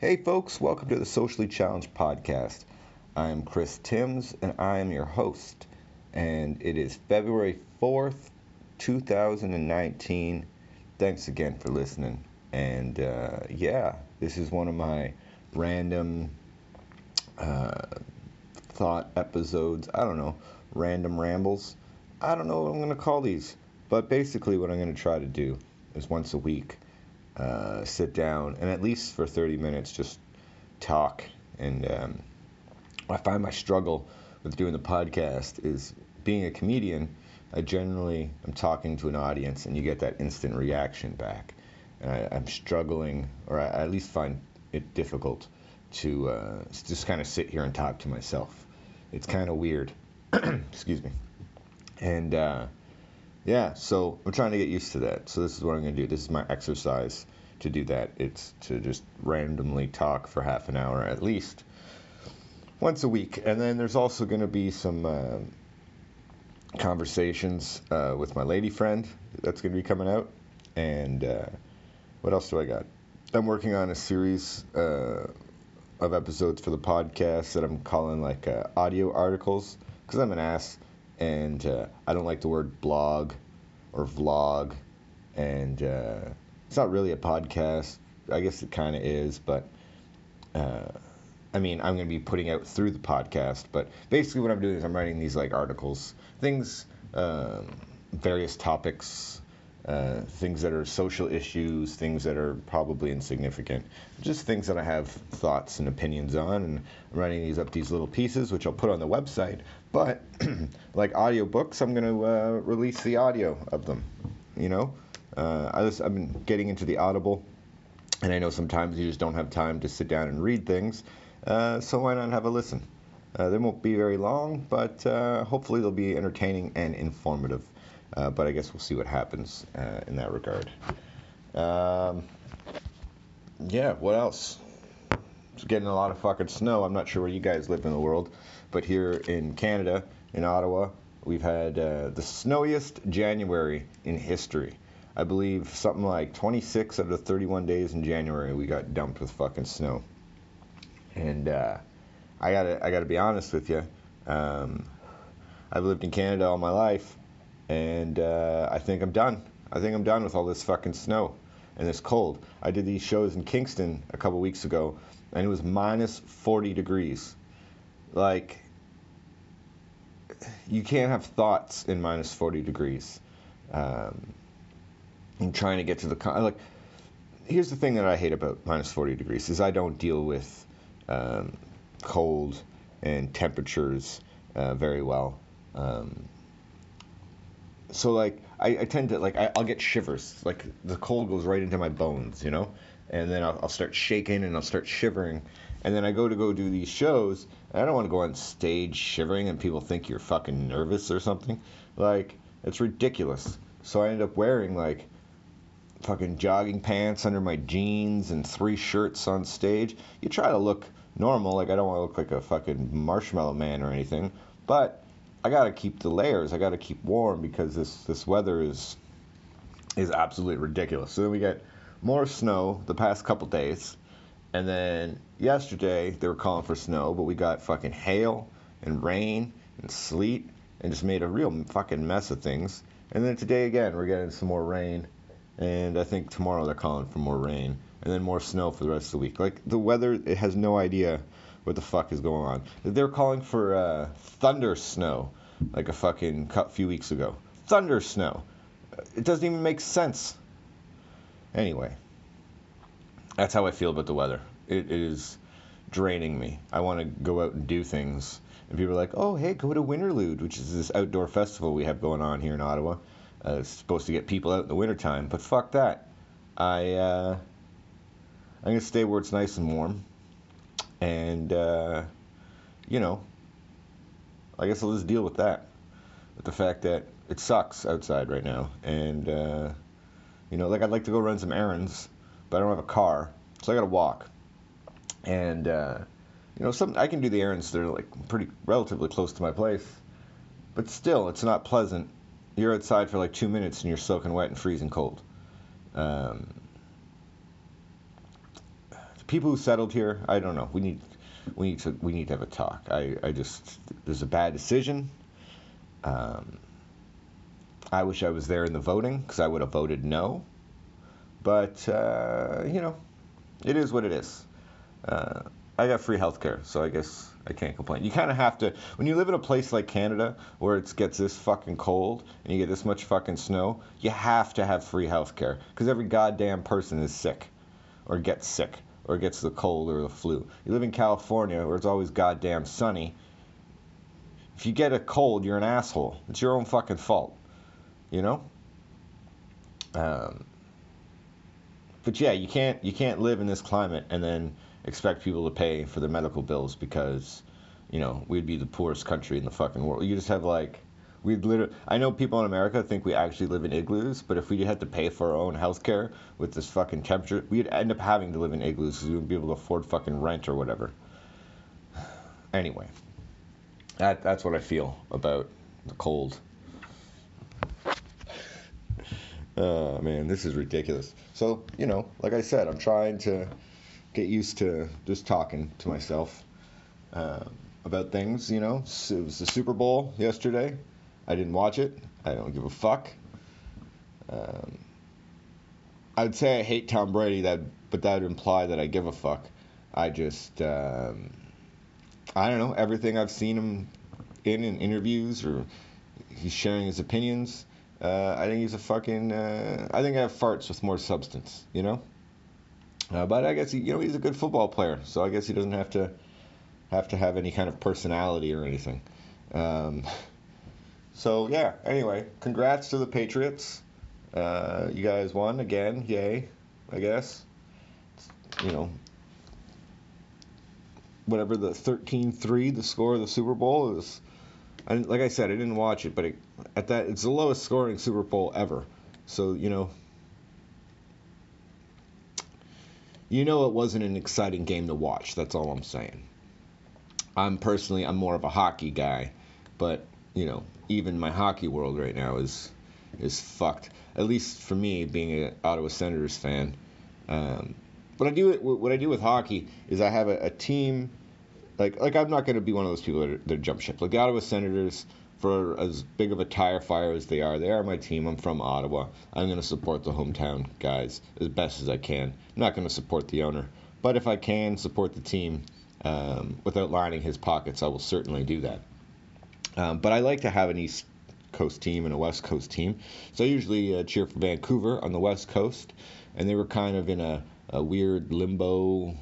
Hey, folks, welcome to the Socially Challenged Podcast. I'm Chris Timms, and I am your host. And it is February 4th, 2019. Thanks again for listening. And uh, yeah, this is one of my random uh, thought episodes. I don't know, random rambles. I don't know what I'm going to call these. But basically, what I'm going to try to do is once a week uh, sit down and at least for 30 minutes just talk. And um, I find my struggle with doing the podcast is being a comedian. I generally am talking to an audience and you get that instant reaction back. And I, am struggling, or I at least find it difficult to uh, just kind of sit here and talk to myself. It's kind of weird. Excuse me. And uh, yeah, so I'm trying to get used to that. So this is what I'm going to do. This is my exercise to do that. It's to just randomly talk for half an hour at least once a week. And then there's also going to be some uh, conversations uh, with my lady friend that's going to be coming out. And uh, what else do I got? I'm working on a series uh, of episodes for the podcast that I'm calling like uh, audio articles because I'm an ass and uh, I don't like the word blog or vlog, and uh, it's not really a podcast. I guess it kind of is, but uh, I mean, I'm going to be putting out through the podcast. But basically, what I'm doing is I'm writing these like articles, things, um, various topics. Uh, things that are social issues, things that are probably insignificant, just things that I have thoughts and opinions on, and I'm writing these up these little pieces, which I'll put on the website. But like audiobooks, I'm going to uh, release the audio of them. You know, uh, I just, I've been getting into the Audible, and I know sometimes you just don't have time to sit down and read things. Uh, so why not have a listen? Uh, they won't be very long, but uh, hopefully they'll be entertaining and informative. Uh, but I guess we'll see what happens uh, in that regard. Um, yeah, what else? Getting a lot of fucking snow. I'm not sure where you guys live in the world, but here in Canada, in Ottawa, we've had uh, the snowiest January in history. I believe something like 26 out of the 31 days in January we got dumped with fucking snow. And uh, I gotta I gotta be honest with you. Um, I've lived in Canada all my life, and uh, I think I'm done. I think I'm done with all this fucking snow and this cold. I did these shows in Kingston a couple weeks ago, and it was minus 40 degrees. Like, you can't have thoughts in minus 40 degrees. Um, and trying to get to the like. Here's the thing that I hate about minus 40 degrees is I don't deal with um, cold and temperatures uh, very well. Um, so like I, I tend to like I, will get shivers. Like the cold goes right into my bones, you know, and then I'll, I'll start shaking and I'll start shivering, and then I go to go do these shows. I don't want to go on stage shivering and people think you're fucking nervous or something. Like it's ridiculous. So I end up wearing like fucking jogging pants under my jeans and three shirts on stage. You try to look normal, like I don't want to look like a fucking marshmallow man or anything, but I gotta keep the layers. I gotta keep warm because this this weather is is absolutely ridiculous. So then we get more snow the past couple days, and then yesterday they were calling for snow, but we got fucking hail and rain and sleet and just made a real fucking mess of things. And then today again we're getting some more rain, and I think tomorrow they're calling for more rain and then more snow for the rest of the week. Like the weather, it has no idea what the fuck is going on. They're calling for uh, thunder snow, like a fucking few weeks ago. Thunder snow. It doesn't even make sense. Anyway, that's how I feel about the weather. It, is draining me. I want to go out and do things. And people are like, oh, hey, go to Winterlude, which is this outdoor festival we have going on here in Ottawa. Uh, it's supposed to get people out in the wintertime, but fuck that. I, uh, I'm going to stay where it's nice and warm. And, uh, you know, I guess I'll just deal with that. With the fact that it sucks outside right now. And, uh, you know, like I'd like to go run some errands, but I don't have a car. So I got to walk. And, uh, you know, some I can do the errands that are like pretty relatively close to my place. But still, it's not pleasant. You're outside for like two minutes and you're soaking wet and freezing cold. Um, people who settled here, I don't know. We need we need to we need to have a talk. I, I just there's a bad decision. Um, I wish I was there in the voting because I would have voted no. But uh, you know, it is what it is. Uh, I got free healthcare, so I guess I can't complain. You kind of have to when you live in a place like Canada where it gets this fucking cold and you get this much fucking snow. You have to have free healthcare because every goddamn person is sick or gets sick or gets the cold or the flu. You live in California where it's always goddamn sunny. If you get a cold, you're an asshole. It's your own fucking fault. You know? Um, but yeah, you can't you can't live in this climate and then expect people to pay for their medical bills because, you know, we'd be the poorest country in the fucking world. You just have like We'd literally, I know people in America think we actually live in igloos, but if we had to pay for our own health care with this fucking temperature, we'd end up having to live in igloos because we wouldn't be able to afford fucking rent or whatever. Anyway, that, that's what I feel about the cold. Oh man, this is ridiculous. So, you know, like I said, I'm trying to get used to just talking to myself um, about things, you know. It was the Super Bowl yesterday. I didn't watch it. I don't give a fuck. Um, I would say I hate Tom Brady, that, but that would imply that I give a fuck. I just, um, I don't know, everything I've seen him in in interviews or he's sharing his opinions. Uh, I think he's a fucking. Uh, I think I have farts with more substance, you know. Uh, but I guess he, you know, he's a good football player, so I guess he doesn't have to have to have any kind of personality or anything. Um, so yeah. Anyway, congrats to the Patriots. Uh, you guys won again. Yay! I guess. You know, whatever the 13-3, the score of the Super Bowl is. I, like I said, I didn't watch it, but it, at that it's the lowest scoring Super Bowl ever. So you know, you know it wasn't an exciting game to watch. That's all I'm saying. I'm personally I'm more of a hockey guy, but you know even my hockey world right now is is fucked. At least for me, being an Ottawa Senators fan. Um, what I do what I do with hockey is I have a, a team. Like like I'm not going to be one of those people that, are, that jump ship. Like Ottawa Senators, for as big of a tire fire as they are, they are my team. I'm from Ottawa. I'm going to support the hometown guys as best as I can. I'm not going to support the owner, but if I can support the team um, without lining his pockets, I will certainly do that. Um, but I like to have an East Coast team and a West Coast team. So I usually uh, cheer for Vancouver on the West Coast, and they were kind of in a, a weird limbo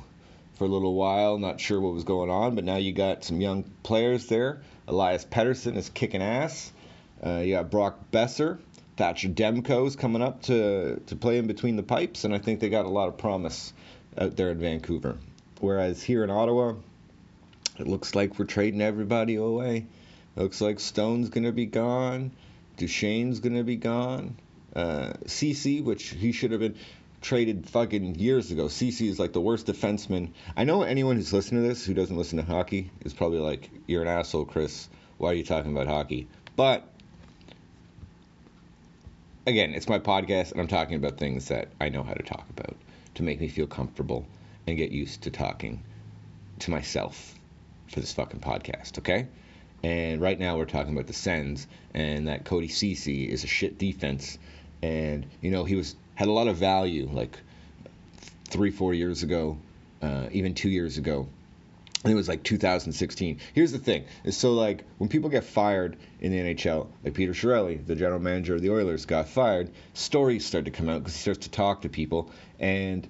for a little while, not sure what was going on. But now you got some young players there. Elias Pettersson is kicking ass. Uh, you got Brock Boeser. Thatcher Demko's coming up to, to play in between the pipes, and I think they got a lot of promise out there in Vancouver. Whereas here in Ottawa, it looks like we're trading everybody away. Looks like Stone's going to be gone. Duchene's going to be gone. Uh, Ceci, which he should have been traded fucking years ago. Ceci is like the worst defenseman. I know anyone who's listening to this who doesn't listen to hockey is probably like, you're an asshole, Chris. Why are you talking about hockey? But again, it's my podcast and I'm talking about things that I know how to talk about to make me feel comfortable and get used to talking to myself for this fucking podcast, okay? And right now we're talking about the Sens and that Cody Ceci is a shit defense. And you know he was had a lot of value like three four years ago, uh, even two years ago. it was like 2016. Here's the thing: so like when people get fired in the NHL, like Peter Chiarelli, the general manager of the Oilers, got fired. Stories start to come out because he starts to talk to people. And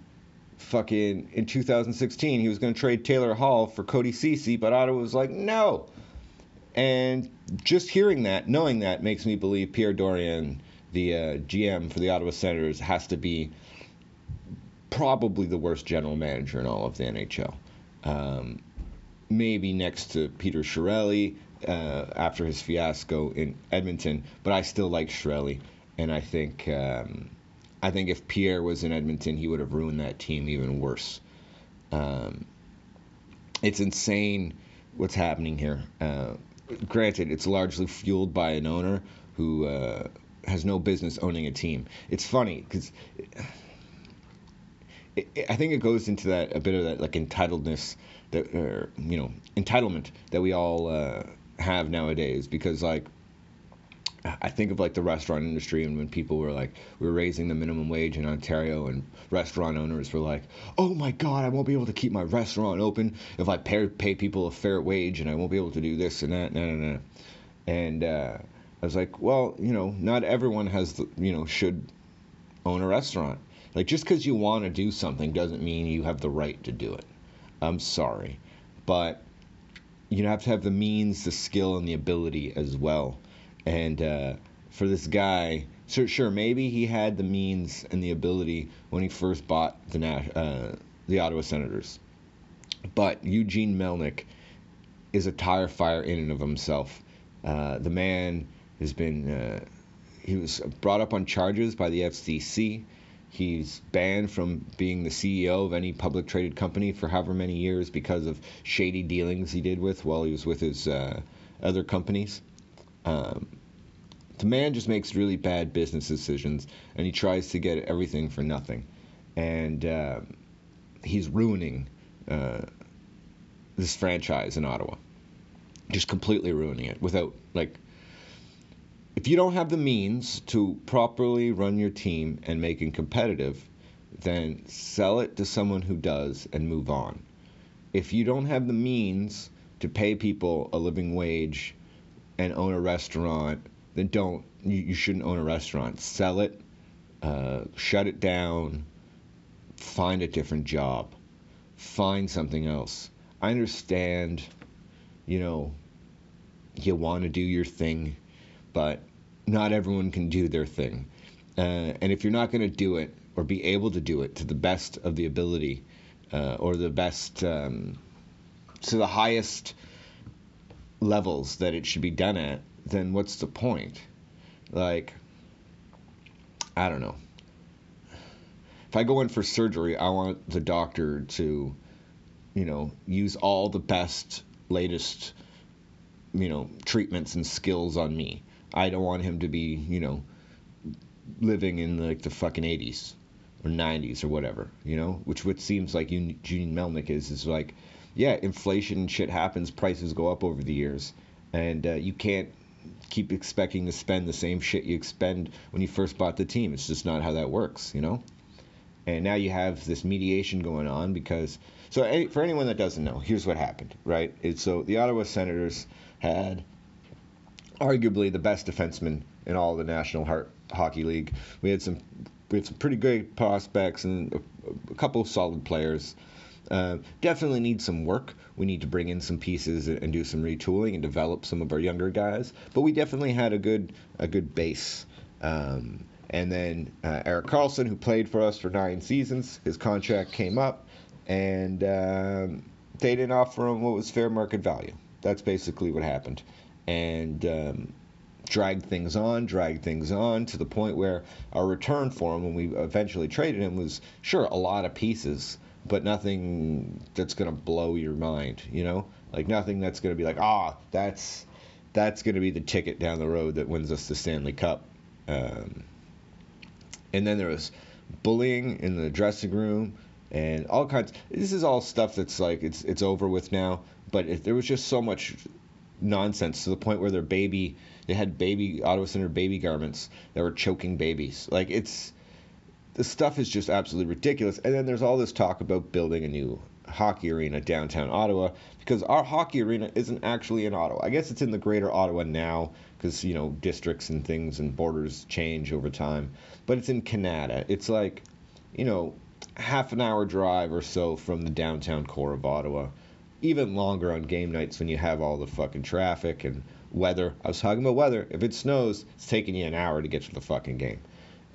fucking in 2016, he was going to trade Taylor Hall for Cody Ceci, but Ottawa was like, no. And just hearing that, knowing that, makes me believe Pierre Dorion, the uh, GM for the Ottawa Senators, has to be probably the worst general manager in all of the NHL. Um, maybe next to Peter Chiarelli uh, after his fiasco in Edmonton, but I still like Chiarelli, and I think um, I think if Pierre was in Edmonton, he would have ruined that team even worse. Um, it's insane what's happening here. Uh, granted, it's largely fueled by an owner who uh, has no business owning a team. It's funny because I think it goes into that a bit of that like entitledness that or, you know entitlement that we all uh, have nowadays because like I think of like the restaurant industry and when people were like we were raising the minimum wage in Ontario and restaurant owners were like, "Oh my god, I won't be able to keep my restaurant open if I pay pay people a fair wage and I won't be able to do this and that." No, no, no. And uh, I was like, "Well, you know, not everyone has the, you know, should own a restaurant. Like just cuz you want to do something doesn't mean you have the right to do it. I'm sorry. But you have to have the means, the skill and the ability as well and uh, for this guy, so sure, maybe he had the means and the ability when he first bought the uh, the Ottawa Senators. But Eugene Melnyk is a tire fire in and of himself. Uh, the man has been uh, he was brought up on charges by the FCC. He's banned from being the CEO of any public traded company for however many years because of shady dealings he did with while he was with his uh, other companies. Um, the man just makes really bad business decisions, and he tries to get everything for nothing, and uh, he's ruining uh, this franchise in Ottawa, just completely ruining it without like. If you don't have the means to properly run your team and make it competitive, then sell it to someone who does and move on. If you don't have the means to pay people a living wage and own a restaurant, then don't. You, you shouldn't own a restaurant. Sell it, uh, shut it down, find a different job, find something else. I understand, you know, you want to do your thing, but not everyone can do their thing. Uh, and if you're not going to do it or be able to do it to the best of the ability uh, or the best, um, to the highest levels that it should be done at, then what's the point? Like, I don't know. If I go in for surgery, I want the doctor to, you know, use all the best, latest, you know, treatments and skills on me. I don't want him to be, you know, living in like the fucking 80s or 90s or whatever, you know, which what seems like Eugene Melnyk is is like, yeah, inflation shit happens, prices go up over the years, and uh, you can't keep expecting to spend the same shit you expend when you first bought the team. It's just not how that works, you know. And now you have this mediation going on because so for anyone that doesn't know, here's what happened, right? So the Ottawa Senators had arguably the best defenseman in all the National Hockey League. We had some we had some pretty great prospects and a, a couple of solid players. Uh, definitely need some work. We need to bring in some pieces and, do some retooling and develop some of our younger guys. But we definitely had a good a good base. Um, and then uh, Erik Karlsson, who played for us for nine seasons, his contract came up, and um, they didn't offer him what was fair market value. That's basically what happened, and um, dragged things on, dragged things on to the point where our return for him when we eventually traded him was sure a lot of pieces, but nothing that's gonna blow your mind, you know, like nothing that's gonna be like, ah, that's that's gonna be the ticket down the road that wins us the Stanley Cup. Um, and then there was bullying in the dressing room and all kinds. This is all stuff that's like it's it's over with now. But it, there was just so much nonsense to the point where their baby they had baby Ottawa Center baby garments that were choking babies. Like it's the stuff is just absolutely ridiculous. And then there's all this talk about building a new hockey arena downtown Ottawa because our hockey arena isn't actually in Ottawa. I guess it's in the greater Ottawa now because, you know, districts and things and borders change over time. But it's in Kanata. It's like, you know, half an hour drive or so from the downtown core of Ottawa. Even longer on game nights when you have all the fucking traffic and weather. I was talking about weather. If it snows, it's taking you an hour to get to the fucking game.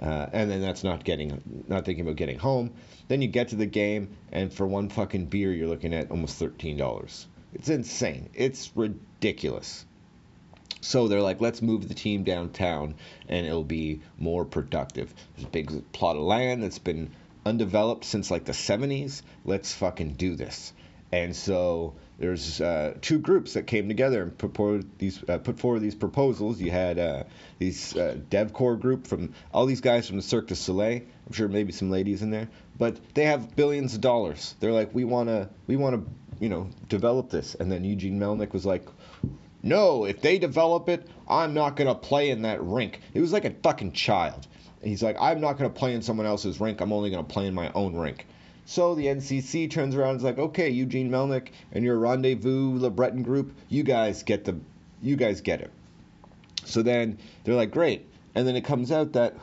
Uh, and then that's not getting, not thinking about getting home. Then you get to the game, and for one fucking beer, you're looking at almost thirteen dollars. It's insane. It's ridiculous. So they're like, let's move the team downtown, and it'll be more productive. There's a big plot of land that's been undeveloped since like the 70s. Let's fucking do this. And so there's uh, two groups that came together and put forward these uh, put forward these proposals. You had uh, these uh, DevCore group from all these guys from the Cirque du Soleil. I'm sure maybe some ladies in there, but they have billions of dollars. They're like, we wanna, we wanna, you know, develop this. And then Eugene Melnyk was like, no, if they develop it, I'm not gonna play in that rink. It was like a fucking child. He's like, I'm not gonna play in someone else's rink. I'm only gonna play in my own rink. So the NCC turns around and is like, okay, Eugene Melnyk and your Rendezvous LeBreton group, you guys get the, you guys get it. So then they're like, great. And then it comes out that,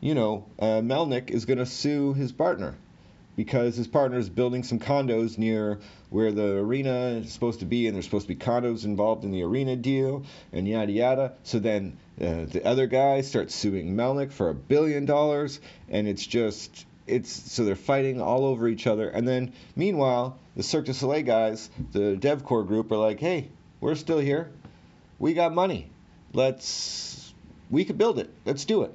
you know, uh, Melnyk is going to sue his partner because his partner is building some condos near where the arena is supposed to be, and there's supposed to be condos involved in the arena deal, and yada yada. So then uh, the other guy starts suing Melnyk for a billion dollars, and it's just it's so they're fighting all over each other. And then meanwhile, the Cirque du Soleil guys, the DevCore group, are like, hey, we're still here. We got money. Let's we could build it. Let's do it.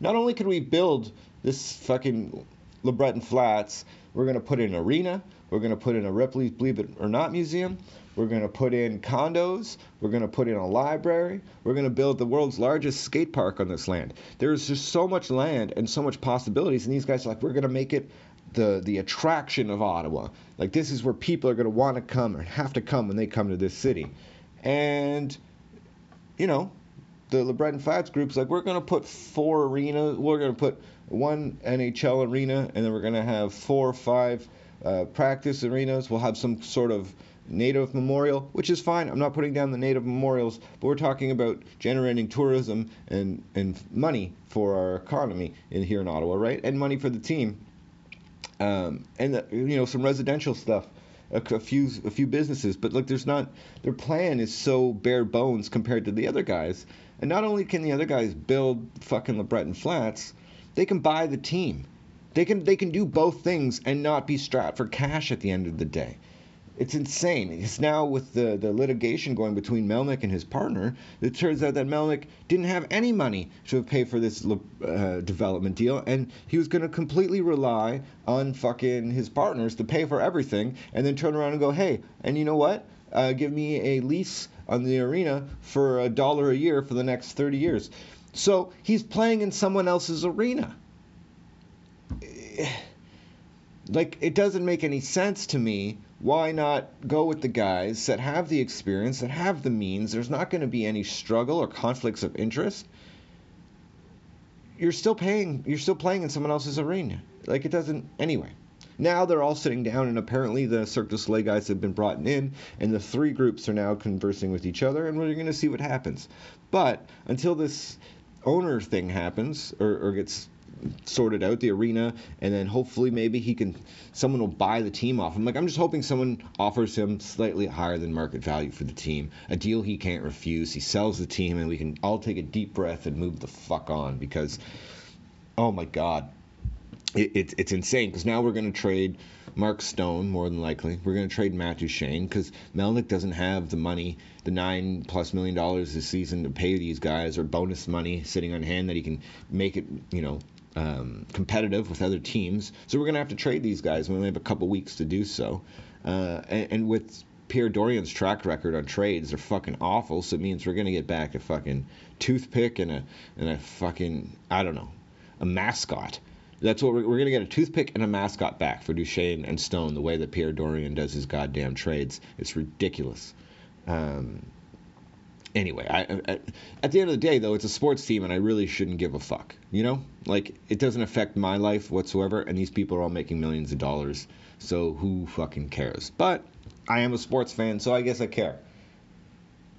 Not only could we build this fucking LeBreton Flats, we're gonna put in an arena. We're gonna put in a Ripley's Believe It or Not museum. We're going to put in condos. We're going to put in a library. We're going to build the world's largest skate park on this land. There's just so much land and so much possibilities. And these guys are like, we're going to make it the the attraction of Ottawa. Like this is where people are going to want to come or have to come when they come to this city. And you know, the LeBreton Flats group's like, we're going to put four arenas. We're going to put one NHL arena, and then we're going to have four or five uh, practice arenas. We'll have some sort of native memorial, which is fine. I'm not putting down the native memorials, but we're talking about generating tourism and, and money for our economy in here in Ottawa, right? And money for the team. Um, and the, you know some residential stuff, a, a, few a few businesses. But look, there's not their plan is so bare bones compared to the other guys. And not only can the other guys build fucking LeBreton Flats, they can buy the team. They can they can do both things and not be strapped for cash at the end of the day. It's insane. It's now with the, the litigation going between Melnyk and his partner, it turns out that Melnyk didn't have any money to pay for this uh, development deal, and he was going to completely rely on fucking his partners to pay for everything, and then turn around and go, hey, and you know what? Uh, give me a lease on the arena for a dollar a year for the next 30 years. So he's playing in someone else's arena like it doesn't make any sense to me why not go with the guys that have the experience that have the means. There's not going to be any struggle or conflicts of interest. You're still paying you're still playing in someone else's arena. Like it doesn't anyway. Now they're all sitting down and apparently the Cirque du Soleil guys have been brought in and the three groups are now conversing with each other and we're going to see what happens. But until this owner thing happens or, or gets sorted out the arena, and then hopefully maybe he can someone will buy the team off him. Like I'm just hoping someone offers him slightly higher than market value for the team, a deal he can't refuse. He sells the team, and we can all take a deep breath and move the fuck on because, oh my god, it, it it's insane. Because now we're gonna trade. Mark Stone, more than likely. We're going to trade Matt Duchene because Melnyk doesn't have the money, the nine plus million dollars this season to pay these guys or bonus money sitting on hand that he can make it, you know, um, competitive with other teams. So we're going to have to trade these guys. We only have a couple weeks to do so. Uh, and, and, with Pierre Dorion's track record on trades, they're fucking awful. So it means we're going to get back a fucking toothpick and a and a fucking I don't know a mascot. That's what we're, we're going to get a toothpick and a mascot back for Duchene and Stone. The way that Pierre Dorion does his goddamn trades, it's ridiculous. Um, anyway, I, I, at the end of the day, though, it's a sports team, and I really shouldn't give a fuck. You know, like it doesn't affect my life whatsoever, and these people are all making millions of dollars, so who fucking cares? But I am a sports fan, so I guess I care.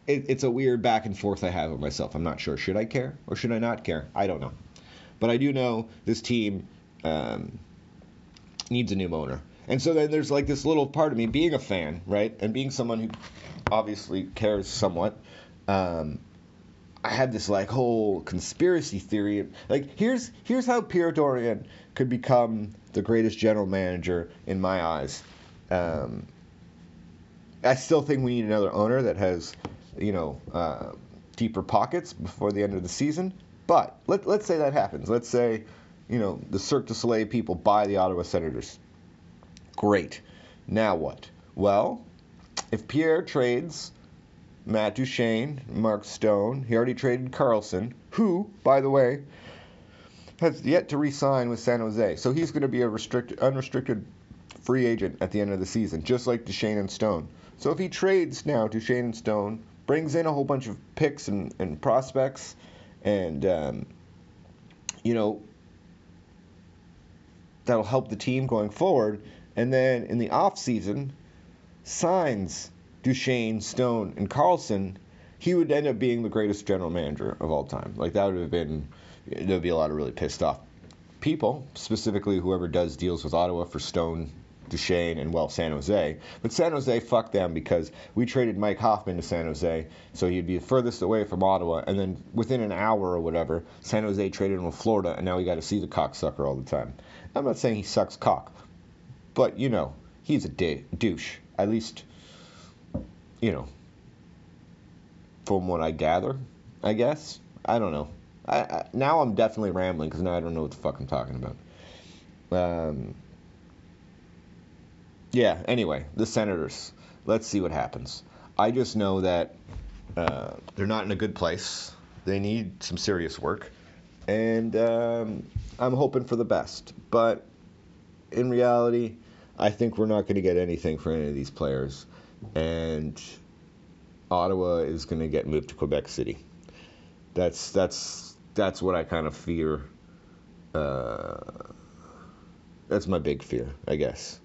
It, it's a weird back and forth I have with myself. I'm not sure should I care or should I not care. I don't know, but I do know this team um, needs a new owner. And so then there's like this little part of me being a fan, right? And being someone who obviously cares somewhat um, I had this like whole conspiracy theory. Like here's here's how Pierre Dorion could become the greatest general manager in my eyes. Um, I still think we need another owner that has, you know, uh, deeper pockets before the end of the season. But let, let's say that happens. Let's say, you know, the Cirque du Soleil people buy the Ottawa Senators. Great. Now what? Well, if Pierre trades Matt Duchene, Mark Stone. He already traded Karlsson, who, by the way, has yet to re-sign with San Jose, so he's going to be a restricted, unrestricted free agent at the end of the season, just like Duchene and Stone. So if he trades now Duchene and Stone, brings in a whole bunch of picks and, and prospects, and um, you know that'll help the team going forward. And then in the off season, signs Duchene, Stone, and Karlsson, he would end up being the greatest general manager of all time. Like that would have been there'd be a lot of really pissed off people, specifically whoever does deals with Ottawa for Stone, Duchene, and well, San Jose. But San Jose, fuck them because we traded Mike Hoffman to San Jose, so he'd be the furthest away from Ottawa. And then within an hour or whatever, San Jose traded him to Florida, and now we got to see the cocksucker all the time. I'm not saying he sucks cock, but you know, he's a douche. At least, you know, from what I gather, I guess. I don't know. I, I, now I'm definitely rambling because now I don't know what the fuck I'm talking about. Um, yeah, anyway, the Senators. Let's see what happens. I just know that uh, they're not in a good place. They need some serious work. And um, I'm hoping for the best. But in reality, I think we're not going to get anything for any of these players. And Ottawa is going to get moved to Quebec City. That's that's that's what I kind of fear. Uh, that's my big fear, I guess.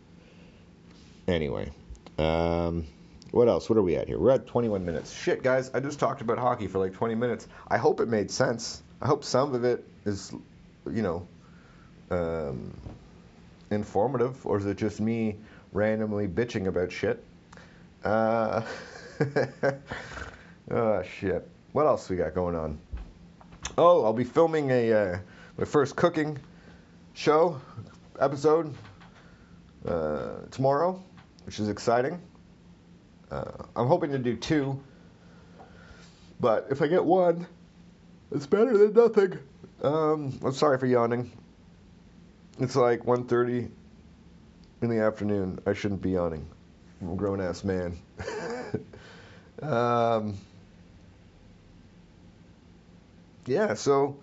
Anyway, um, what else? What are we at here? We're at 21 minutes. Shit, guys, I just talked about hockey for like 20 minutes. I hope it made sense. I hope some of it is, you know, um, informative, or is it just me randomly bitching about shit? Uh, oh shit. What else we got going on? Oh, I'll be filming a uh, my first cooking show episode uh, tomorrow which is exciting. Uh, I'm hoping to do two, but if I get one, it's better than nothing. Um, I'm sorry for yawning. It's like 1:30 in the afternoon. I shouldn't be yawning. I'm a grown ass man. um, yeah. So,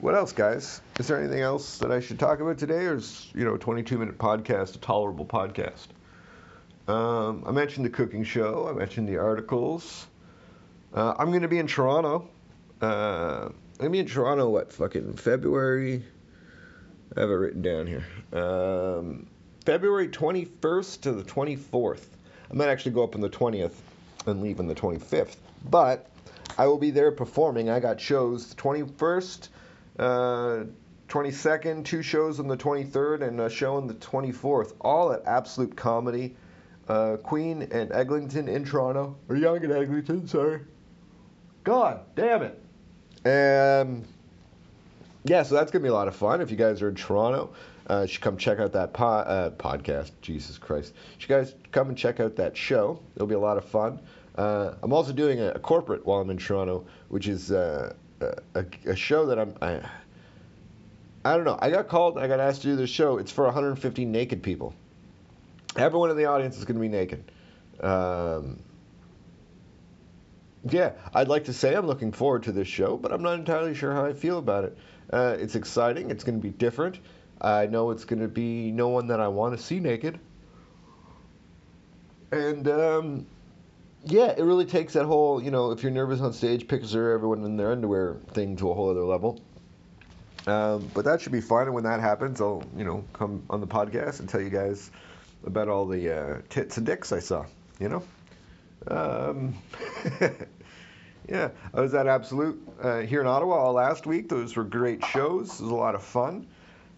what else, guys? Is there anything else that I should talk about today, or is you know, a 22 minute podcast a tolerable podcast? Um, I mentioned the cooking show. I mentioned the articles. Uh, I'm going to be in Toronto. Uh, I'm to be in Toronto, what, fucking February? I have it written down here. Um, February 21st to the 24th. I might actually go up on the 20th and leave on the 25th. But I will be there performing. I got shows the 21st, uh, 22nd, two shows on the 23rd, and a show on the 24th, all at Absolute Comedy uh, Queen and Eglinton in Toronto. Or Yonge and Eglinton, sorry. God damn it. And yeah, so that's gonna be a lot of fun. If you guys are in Toronto, uh, you should come check out that po- uh, podcast. Jesus Christ, you guys come and check out that show. It'll be a lot of fun. Uh, I'm also doing a, a, corporate while I'm in Toronto, which is uh, a, a, show that I'm. I, I don't know. I got called. I got asked to do this show. It's for 150 naked people. Everyone in the audience is going to be naked. Um, yeah, I'd like to say I'm looking forward to this show, but I'm not entirely sure how I feel about it. Uh, it's exciting. It's going to be different. I know it's going to be no one that I want to see naked. And um, yeah, it really takes that whole, you know, if you're nervous on stage, picture everyone in their underwear thing to a whole other level. Um, but that should be fun. And when that happens, I'll, you know, come on the podcast and tell you guys about all the uh, tits and dicks I saw, you know? Um, yeah, I was at Absolute uh, here in Ottawa all last week. Those were great shows. It was a lot of fun.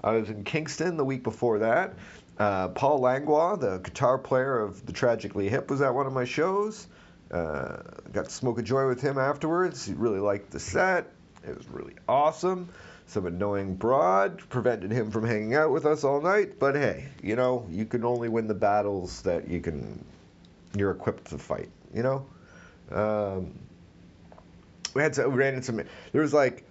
I was in Kingston the week before that. Uh, Paul Langlois, the guitar player of the Tragically Hip, was at one of my shows. Uh, got to smoke a joy with him afterwards. He really liked the set. It was really awesome. Some annoying broad prevented him from hanging out with us all night. But hey, you know, you can only win the battles that you can, you're equipped to fight. You know, um, we had to, we ran into some. There was like,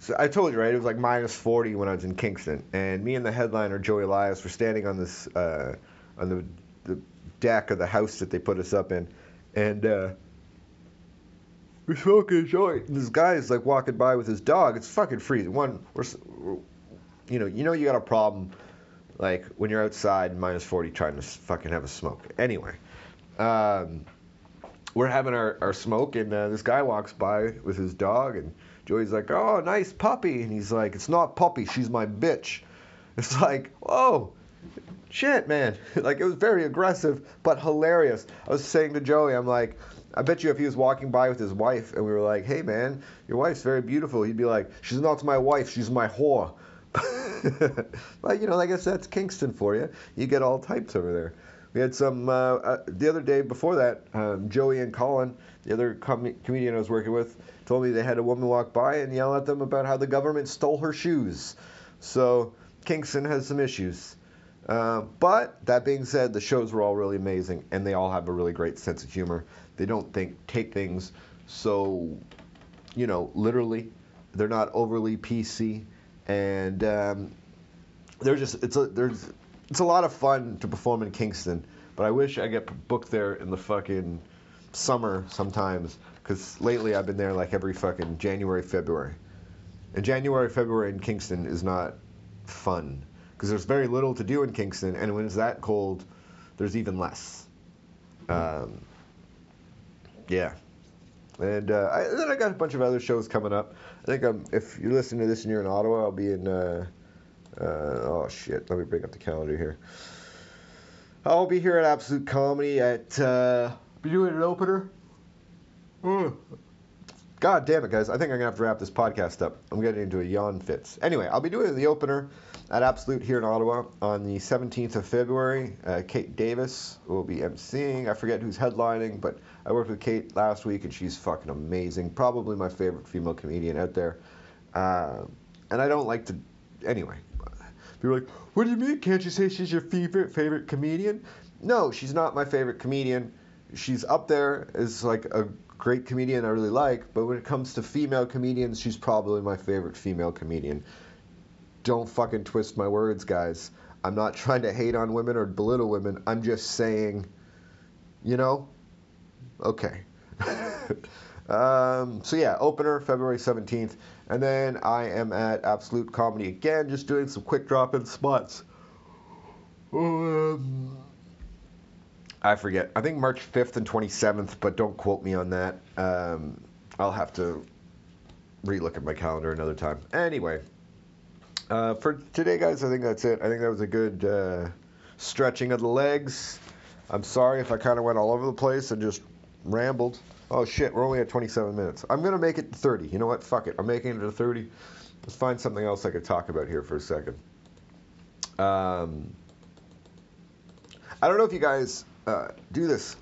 so I told you right. It was like minus 40 when I was in Kingston, and me and the headliner Joey Elias were standing on this uh, on the the deck of the house that they put us up in, and. Uh, we're smoking a joint. And this guy is like walking by with his dog. It's fucking freezing. One, we're, we're you know, you know, you got a problem, like when you're outside minus 40 trying to fucking have a smoke. Anyway, um, we're having our, our smoke, and uh, this guy walks by with his dog, and Joey's like, "Oh, nice puppy," and he's like, "It's not puppy, she's my bitch." It's like, oh, shit, man. like it was very aggressive, but hilarious. I was saying to Joey, I'm like, I bet you if he was walking by with his wife and we were like, hey man, your wife's very beautiful, he'd be like, she's not my wife, she's my whore. but you know, I guess that's Kingston for you. You get all types over there. We had some uh, uh, the other day before that. Um, Joey and Colin, the other com- comedian I was working with, told me they had a woman walk by and yell at them about how the government stole her shoes. So Kingston has some issues. Uh, but that being said, the shows were all really amazing, and they all have a really great sense of humor. They don't think take things so, you know, literally. They're not overly PC, and um, they're just it's a there's it's a lot of fun to perform in Kingston. But I wish I get booked there in the fucking summer sometimes, because lately I've been there like every fucking January, February. And January, February in Kingston is not fun because there's very little to do in Kingston, and when it's that cold, there's even less. Um, yeah. And uh, I, then I got a bunch of other shows coming up. I think I'm, if you're listening to this and you're in Ottawa, I'll be in. Uh, uh, oh shit! Let me bring up the calendar here. I'll be here at Absolute Comedy at. Uh, be doing an opener. Mm. God damn it, guys! I think I'm gonna have to wrap this podcast up. I'm getting into a yawn fits. Anyway, I'll be doing the opener at Absolute here in Ottawa on the 17th of February. Uh, Kate Davis will be emceeing. I forget who's headlining, but I worked with Kate last week and she's fucking amazing. Probably my favorite female comedian out there. Uh, and I don't like to. Anyway, people are like, what do you mean? Can't you say she's your favorite favorite comedian? No, she's not my favorite comedian. She's up there as like a great comedian I really like, but when it comes to female comedians, she's probably my favorite female comedian don't fucking twist my words, guys. I'm not trying to hate on women or belittle women. I'm just saying, you know, okay. um, so yeah, opener February 17th, and then I am at Absolute Comedy again, just doing some quick drop-in spots. Um, I forget. I think March 5th and 27th, but don't quote me on that. Um, I'll have to relook at my calendar another time. Anyway. Uh, for today, guys, I think that's it. I think that was a good uh, stretching of the legs. I'm sorry if I kind of went all over the place and just rambled. Oh shit, we're only at 27 minutes. I'm gonna make it 30. You know what? Fuck it. I'm making it to 30. Let's find something else I could talk about here for a second. Um, I don't know if you guys uh, do this,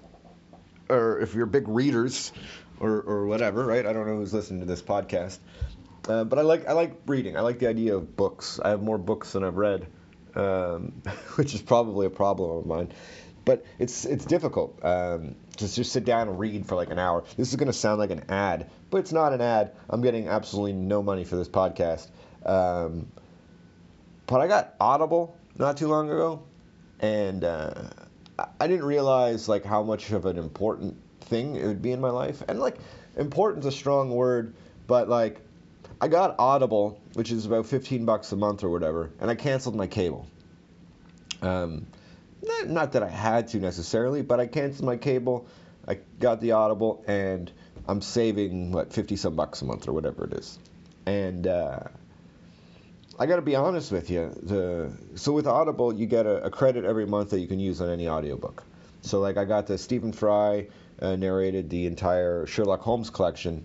or if you're big readers, or, or whatever, right? I don't know who's listening to this podcast. Uh, but I like I like reading. I like the idea of books. I have more books than I've read, um, which is probably a problem of mine. But it's it's difficult um, to just sit down and read for like an hour. This is going to sound like an ad, but it's not an ad. I'm getting absolutely no money for this podcast. Um, but I got Audible not too long ago, and uh, I didn't realize like how much of an important thing it would be in my life. And like important's a strong word, but like I got Audible, which is about 15 bucks a month or whatever, and I canceled my cable. Um, not, not that I had to necessarily, but I canceled my cable. I got the Audible, and I'm saving what 50 some bucks a month or whatever it is. And uh, I got to be honest with you. The, so with Audible, you get a, a, credit every month that you can use on any audiobook. So like I got the Stephen Fry uh, narrated the entire Sherlock Holmes collection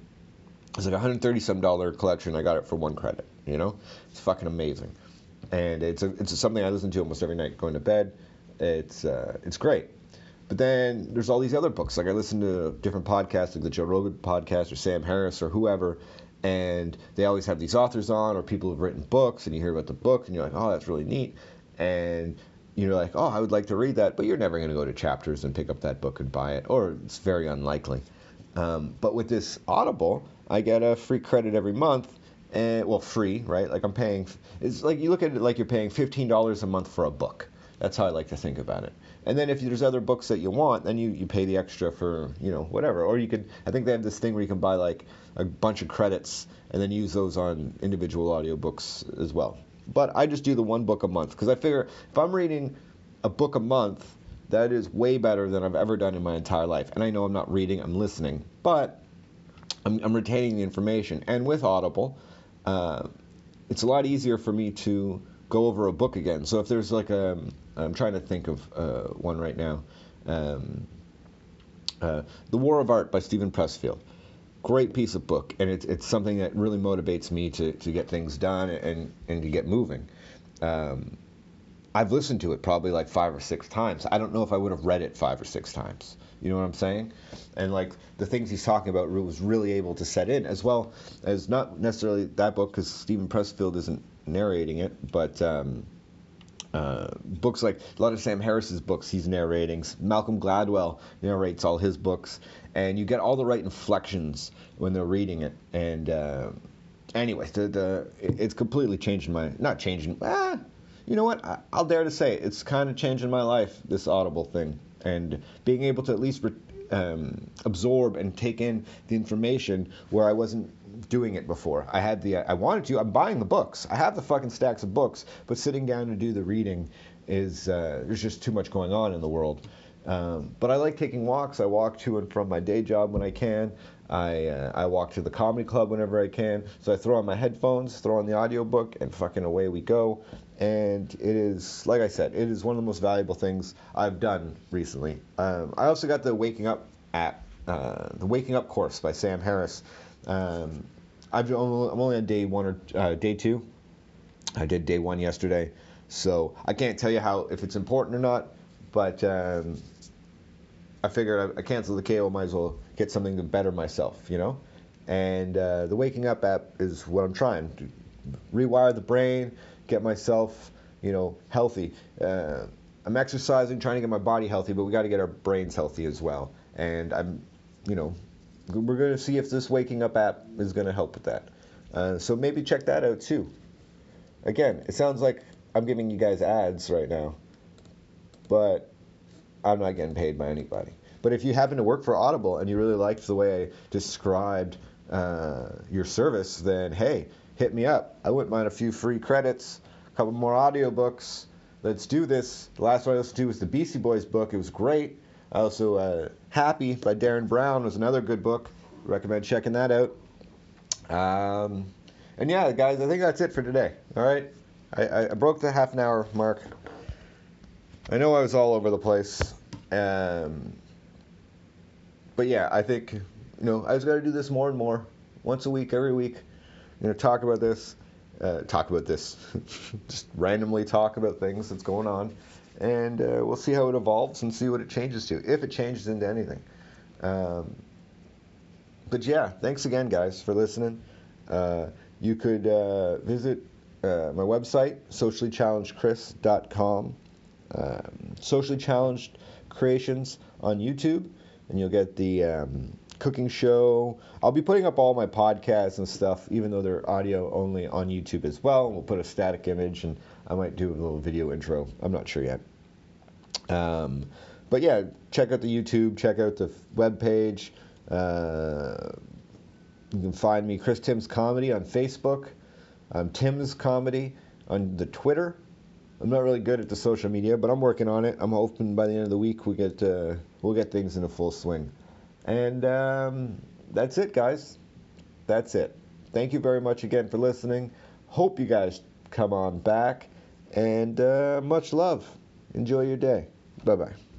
it's like a 130 some dollar collection. I got it for one credit. You know, it's fucking amazing, and it's a, it's something I listen to almost every night going to bed. It's uh, it's great. But then there's all these other books. Like I listen to different podcasts, like the Joe Rogan podcast or Sam Harris or whoever, and they always have these authors on or people who've written books, and you hear about the book, and you're like, oh, that's really neat, and you're like, oh, I would like to read that, but you're never going to go to chapters and pick up that book and buy it, or it's very unlikely. Um, but with this Audible, I get a free credit every month, and well, free, right? Like I'm paying. It's like you look at it like you're paying fifteen dollars a month for a book. That's how I like to think about it. And then if there's other books that you want, then you, you pay the extra for, you know, whatever. Or you could, I think they have this thing where you can buy like a bunch of credits and then use those on individual audiobooks as well. But I just do the one book a month because I figure if I'm reading a book a month, that is way better than I've ever done in my entire life. And I know I'm not reading, I'm listening, but I'm, I'm retaining the information. And with Audible, uh, it's a lot easier for me to go over a book again. So if there's like a, I'm trying to think of uh, one right now, um, uh, The War of Art by Steven Pressfield. Great piece of book, and it's, it's something that really motivates me to, to get things done and, and to get moving. Um, I've listened to it probably like five or six times. I don't know if I would have read it five or six times. You know what I'm saying? And like the things he's talking about was really able to set in, as well as not necessarily that book because Steven Pressfield isn't narrating it, but um, uh, books like a lot of Sam Harris's books he's narrating. Malcolm Gladwell narrates all his books, and you get all the right inflections when they're reading it. And uh, anyway, the, the it's completely changed my not changing. Ah, you know what? I, will dare to say it, it's kind of changing my life. This Audible thing and being able to at least. Re- um, absorb and take in the information where I wasn't doing it before. I had the I wanted to. I'm buying the books. I have the fucking stacks of books, but sitting down to do the reading is uh, there's just too much going on in the world. Um, but I like taking walks. I walk to and from my day job when I can. I uh, I walk to the comedy club whenever I can. So I throw on my headphones, throw on the audiobook, and fucking away we go. And it is, like I said, it is one of the most valuable things I've done recently. Um, I also got the Waking Up app, uh, the Waking Up course by Sam Harris. Um, I've, I'm only on day one or uh, day two. I did day one yesterday, so I can't tell you how if it's important or not. But um, I figured I, I canceled the KO. Might as well get something to better myself, you know. And uh, the Waking Up app is what I'm trying to rewire the brain, get myself, you know, healthy. Uh, I'm exercising, trying to get my body healthy, but we got to get our brains healthy as well. And I'm, you know, we're going to see if this Waking Up app is going to help with that. Uh, so maybe check that out too. Again, it sounds like I'm giving you guys ads right now, but I'm not getting paid by anybody. But if you happen to work for Audible and you really liked the way I described uh, your service, then hey, hit me up. I wouldn't mind a few free credits, a couple more audiobooks. Let's do this. The last one I listened to was the Beastie Boys book. It was great. Also, uh, Happy by Derren Brown was another good book. Recommend checking that out. Um, and yeah, guys, I think that's it for today. All right, I, I broke the half an hour mark. I know I was all over the place. Um, but yeah, I think you know I got to do this more and more, once a week, every week. You know, talk about this, uh, talk about this, just randomly talk about things that's going on and uh, we'll see how it evolves and see what it changes to, if it changes into anything. Um, but yeah, thanks again, guys, for listening. Uh, you could uh, visit uh, my website, sociallychallengedchris.com, um, socially challenged creations on YouTube, and you'll get the um, cooking show. I'll be putting up all my podcasts and stuff, even though they're audio only, on YouTube as well. We'll put a static image, and I might do a little video intro. I'm not sure yet. Um, but yeah, check out the YouTube, check out the web page. Uh, you can find me Chris Timms Comedy on Facebook. I'm Timms Comedy on the Twitter. I'm not really good at the social media, but I'm working on it. I'm hoping by the end of the week we get uh, we'll get things in a full swing. And um, that's it, guys. That's it. Thank you very much again for listening. Hope you guys come on back, and uh, much love. Enjoy your day. Bye bye.